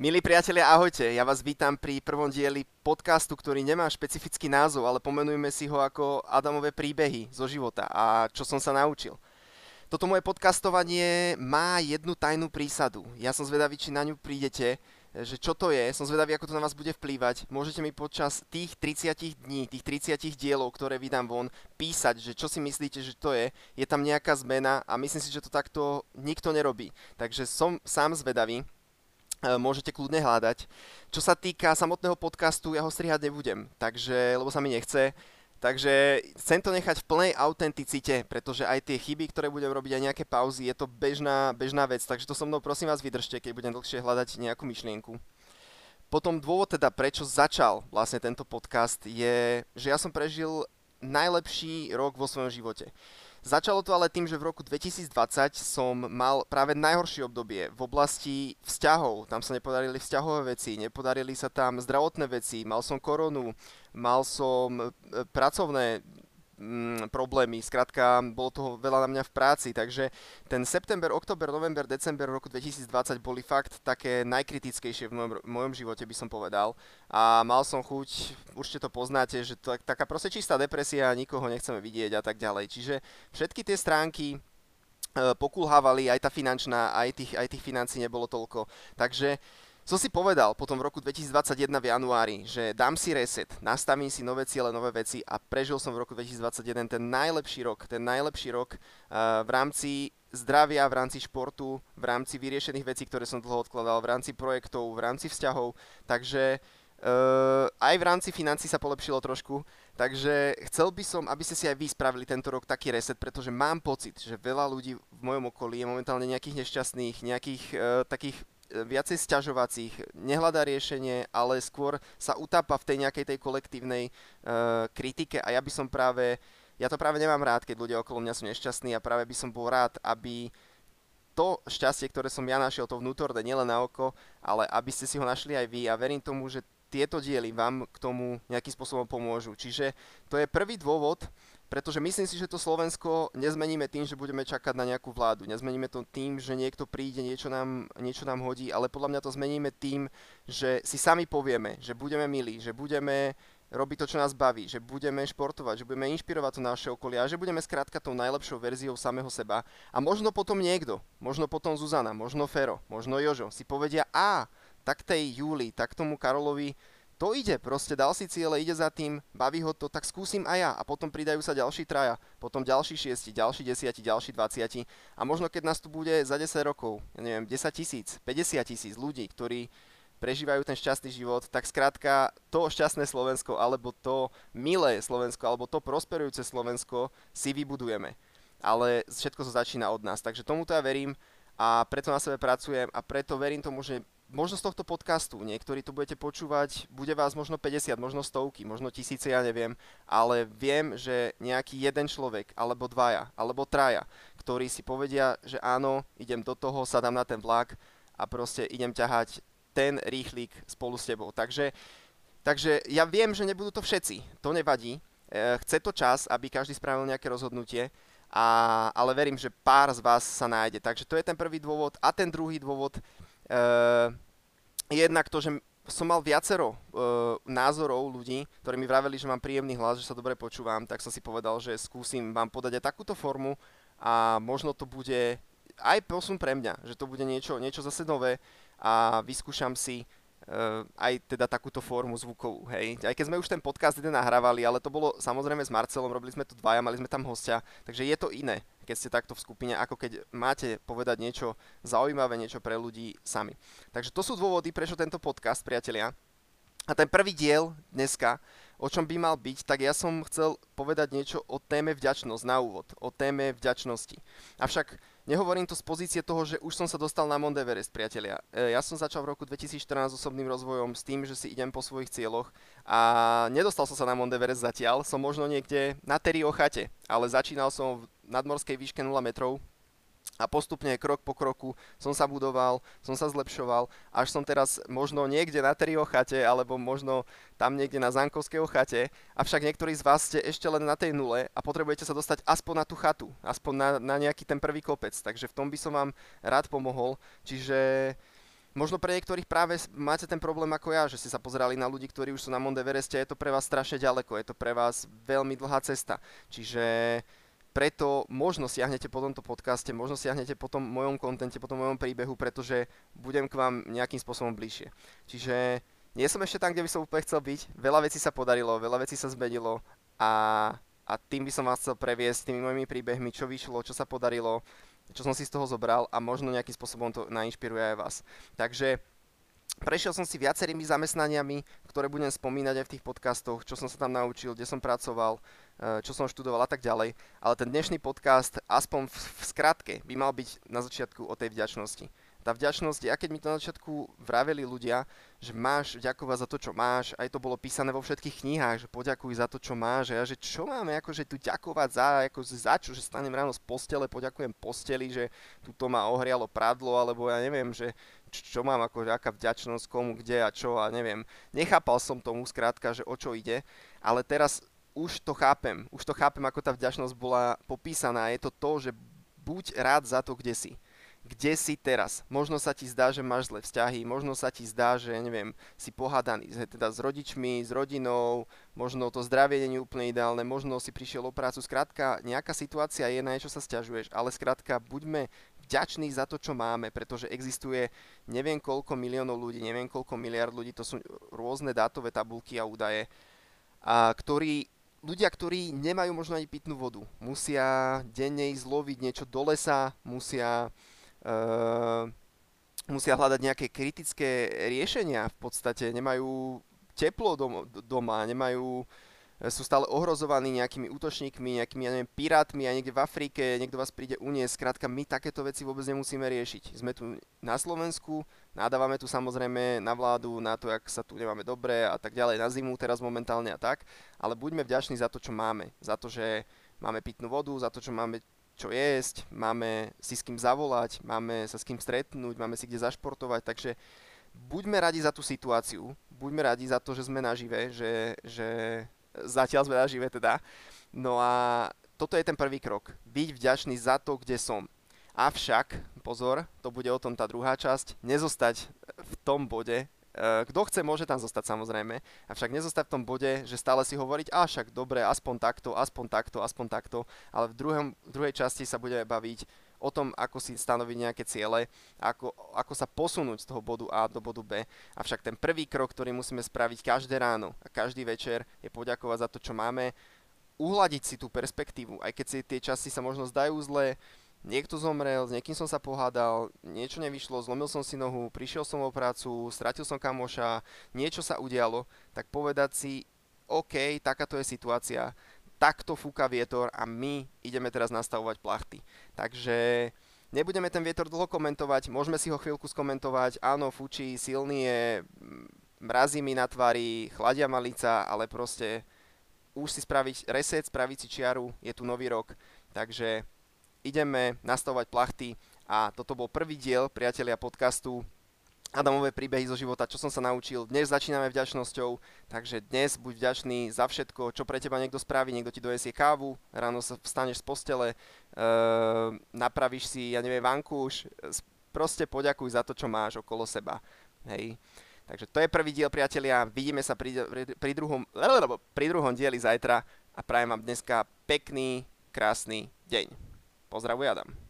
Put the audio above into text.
Milí priatelia, ahojte. Ja vás vítam pri prvom dieli podcastu, ktorý nemá špecifický názov, ale pomenujme si ho ako Adamové príbehy zo života a čo som sa naučil. Toto moje podcastovanie má jednu tajnú prísadu. Ja som zvedavý, či na ňu prídete, že čo to je, som zvedavý, ako to na vás bude vplývať. Môžete mi počas tých 30 dní, tých 30 dielov, ktoré vydám von, písať, že čo si myslíte, že to je. Je tam nejaká zmena a myslím si, že to takto nikto nerobí. Takže som sám zvedavý. E, môžete kľudne hľadať. Čo sa týka samotného podcastu, ja ho strihať nebudem, takže, lebo sa mi nechce. Takže chcem to nechať v plnej autenticite, pretože aj tie chyby, ktoré budem robiť, aj nejaké pauzy, je to bežná, bežná vec, takže to so mnou prosím vás vydržte, keď budem dlhšie hľadať nejakú myšlienku. Potom dôvod teda, prečo začal vlastne tento podcast, je, že ja som prežil najlepší rok vo svojom živote. Začalo to ale tým, že v roku 2020 som mal práve najhoršie obdobie v oblasti vzťahov. Tam sa nepodarili vzťahové veci, nepodarili sa tam zdravotné veci, mal som koronu, mal som e, pracovné mm, problémy. Skrátka, bolo toho veľa na mňa v práci, takže ten september, október, november, december roku 2020 boli fakt také najkritickejšie v mojom, mojom živote, by som povedal. A mal som chuť, určite to poznáte, že to, taká proste čistá depresia, nikoho nechceme vidieť a tak ďalej. Čiže všetky tie stránky e, pokulhávali, aj tá finančná, aj tých, aj tých financí nebolo toľko. Takže som si povedal potom v roku 2021 v januári, že dám si reset, nastavím si nové ciele, nové veci a prežil som v roku 2021 ten najlepší rok, ten najlepší rok uh, v rámci zdravia, v rámci športu, v rámci vyriešených vecí, ktoré som dlho odkladal, v rámci projektov, v rámci vzťahov, takže uh, aj v rámci financí sa polepšilo trošku, takže chcel by som, aby ste si aj vy spravili tento rok taký reset, pretože mám pocit, že veľa ľudí v mojom okolí je momentálne nejakých nešťastných, nejakých uh, takých viacej sťažovacích, nehľadá riešenie, ale skôr sa utápa v tej nejakej tej kolektívnej uh, kritike a ja by som práve, ja to práve nemám rád, keď ľudia okolo mňa sú nešťastní a práve by som bol rád, aby to šťastie, ktoré som ja našiel, to vnútorné, nielen na oko, ale aby ste si ho našli aj vy a verím tomu, že tieto diely vám k tomu nejakým spôsobom pomôžu. Čiže to je prvý dôvod, pretože myslím si, že to Slovensko nezmeníme tým, že budeme čakať na nejakú vládu. Nezmeníme to tým, že niekto príde, niečo nám, niečo nám hodí, ale podľa mňa to zmeníme tým, že si sami povieme, že budeme milí, že budeme robiť to, čo nás baví, že budeme športovať, že budeme inšpirovať to naše okolie a že budeme skrátka tou najlepšou verziou samého seba. A možno potom niekto, možno potom Zuzana, možno Fero, možno Jožo si povedia, a tak tej Júli, tak tomu Karolovi to ide, proste dal si ciele, ide za tým, baví ho to, tak skúsim aj ja. A potom pridajú sa ďalší traja, potom ďalší šiesti, ďalší desiati, ďalší dvaciati. A možno keď nás tu bude za 10 rokov, ja neviem, 10 tisíc, 50 tisíc ľudí, ktorí prežívajú ten šťastný život, tak skrátka to šťastné Slovensko, alebo to milé Slovensko, alebo to prosperujúce Slovensko si vybudujeme. Ale všetko sa začína od nás. Takže tomuto ja verím a preto na sebe pracujem a preto verím tomu, že možno z tohto podcastu, niektorí to budete počúvať, bude vás možno 50, možno stovky, možno tisíce, ja neviem, ale viem, že nejaký jeden človek, alebo dvaja, alebo traja, ktorí si povedia, že áno, idem do toho, sadám na ten vlak a proste idem ťahať ten rýchlik spolu s tebou. Takže, takže ja viem, že nebudú to všetci, to nevadí, e, chce to čas, aby každý spravil nejaké rozhodnutie, a, ale verím, že pár z vás sa nájde. Takže to je ten prvý dôvod. A ten druhý dôvod, jednak to, že som mal viacero uh, názorov ľudí, ktorí mi vraveli, že mám príjemný hlas, že sa dobre počúvam, tak som si povedal, že skúsim vám podať aj takúto formu a možno to bude aj posun pre mňa, že to bude niečo, niečo zase nové a vyskúšam si aj teda takúto formu zvukovú, hej. Aj keď sme už ten podcast jeden nahrávali, ale to bolo samozrejme s Marcelom, robili sme tu dvaja, mali sme tam hostia, takže je to iné, keď ste takto v skupine, ako keď máte povedať niečo zaujímavé, niečo pre ľudí sami. Takže to sú dôvody, prečo tento podcast, priatelia. A ten prvý diel dneska, o čom by mal byť, tak ja som chcel povedať niečo o téme vďačnosť na úvod, o téme vďačnosti. Avšak Nehovorím to z pozície toho, že už som sa dostal na Mount Everest, priatelia. E, ja som začal v roku 2014 osobným rozvojom s tým, že si idem po svojich cieľoch a nedostal som sa na Mount Everest zatiaľ. Som možno niekde na Terry o chate, ale začínal som v nadmorskej výške 0 metrov, a postupne krok po kroku som sa budoval, som sa zlepšoval, až som teraz možno niekde na Terio chate, alebo možno tam niekde na Zankovského chate, avšak niektorí z vás ste ešte len na tej nule a potrebujete sa dostať aspoň na tú chatu, aspoň na, na nejaký ten prvý kopec, takže v tom by som vám rád pomohol, čiže Možno pre niektorých práve máte ten problém ako ja, že ste sa pozerali na ľudí, ktorí už sú na Montevereste a je to pre vás strašne ďaleko, je to pre vás veľmi dlhá cesta. Čiže preto možno siahnete po tomto podcaste, možno siahnete po tom mojom kontente, po tom mojom príbehu, pretože budem k vám nejakým spôsobom bližšie. Čiže nie som ešte tam, kde by som úplne chcel byť. Veľa vecí sa podarilo, veľa vecí sa zmenilo a, a tým by som vás chcel previesť tými mojimi príbehmi, čo vyšlo, čo sa podarilo, čo som si z toho zobral a možno nejakým spôsobom to nainšpiruje aj vás. Takže prešiel som si viacerými zamestnaniami, ktoré budem spomínať aj v tých podcastoch, čo som sa tam naučil, kde som pracoval, eh, čo som študoval a tak ďalej. Ale ten dnešný podcast, aspoň v, v skratke, by mal byť na začiatku o tej vďačnosti tá vďačnosť, ja keď mi to na začiatku vraveli ľudia, že máš ďakovať za to, čo máš, aj to bolo písané vo všetkých knihách, že poďakuj za to, čo máš, a ja, že čo máme akože tu ďakovať za, ako za čo, že stanem ráno z postele, poďakujem posteli, že tu to ma ohrialo pradlo, alebo ja neviem, že čo mám, akože aká vďačnosť komu, kde a čo a neviem. Nechápal som tomu skrátka, že o čo ide, ale teraz už to chápem, už to chápem, ako tá vďačnosť bola popísaná. Je to to, že buď rád za to, kde si kde si teraz. Možno sa ti zdá, že máš zlé vzťahy, možno sa ti zdá, že neviem, si pohádaný teda s rodičmi, s rodinou, možno to zdravie nie je úplne ideálne, možno si prišiel o prácu. Skrátka, nejaká situácia je, na niečo sa stiažuješ, ale skrátka, buďme vďační za to, čo máme, pretože existuje neviem koľko miliónov ľudí, neviem koľko miliard ľudí, to sú rôzne dátové tabulky a údaje, a ktorí ľudia, ktorí nemajú možno ani pitnú vodu, musia denne ísť loviť niečo do lesa, musia musia hľadať nejaké kritické riešenia, v podstate nemajú teplo doma, nemajú sú stále ohrozovaní nejakými útočníkmi, nejakými, ja neviem, pirátmi a niekde v Afrike, niekto vás príde uniesť. Skrátka, my takéto veci vôbec nemusíme riešiť. Sme tu na Slovensku, nadávame tu samozrejme na vládu, na to, jak sa tu nemáme dobre a tak ďalej, na zimu teraz momentálne a tak, ale buďme vďační za to, čo máme. Za to, že máme pitnú vodu, za to, čo máme čo jesť, máme si s kým zavolať, máme sa s kým stretnúť, máme si kde zašportovať, takže buďme radi za tú situáciu, buďme radi za to, že sme nažive, že, že zatiaľ sme nažive teda. No a toto je ten prvý krok. Byť vďačný za to, kde som. Avšak, pozor, to bude o tom tá druhá časť, nezostať v tom bode, kto chce, môže tam zostať samozrejme, avšak nezostať v tom bode, že stále si hovoriť, a však dobre, aspoň takto, aspoň takto, aspoň takto, ale v, druhom, v druhej časti sa budeme baviť o tom, ako si stanoviť nejaké ciele, ako, ako sa posunúť z toho bodu A do bodu B. Avšak ten prvý krok, ktorý musíme spraviť každé ráno a každý večer, je poďakovať za to, čo máme, uhladiť si tú perspektívu, aj keď si tie časy sa možno zdajú zlé, niekto zomrel, s niekým som sa pohádal, niečo nevyšlo, zlomil som si nohu, prišiel som o prácu, stratil som kamoša, niečo sa udialo, tak povedať si, OK, takáto je situácia, takto fúka vietor a my ideme teraz nastavovať plachty. Takže nebudeme ten vietor dlho komentovať, môžeme si ho chvíľku skomentovať, áno, fučí, silný je, mrazí mi na tvári, chladia ma ale proste už si spraviť reset, spraviť si čiaru, je tu nový rok, takže ideme nastavovať plachty a toto bol prvý diel, priatelia podcastu Adamové príbehy zo života, čo som sa naučil. Dnes začíname vďačnosťou, takže dnes buď vďačný za všetko, čo pre teba niekto spraví, niekto ti dojesie kávu, ráno sa vstaneš z postele, e, napravíš si, ja neviem, vankúš, proste poďakuj za to, čo máš okolo seba. Hej. Takže to je prvý diel, priatelia. Vidíme sa pri, pri, druhom, pri druhom dieli zajtra a prajem vám dneska pekný, krásny deň. Pozdrawiam.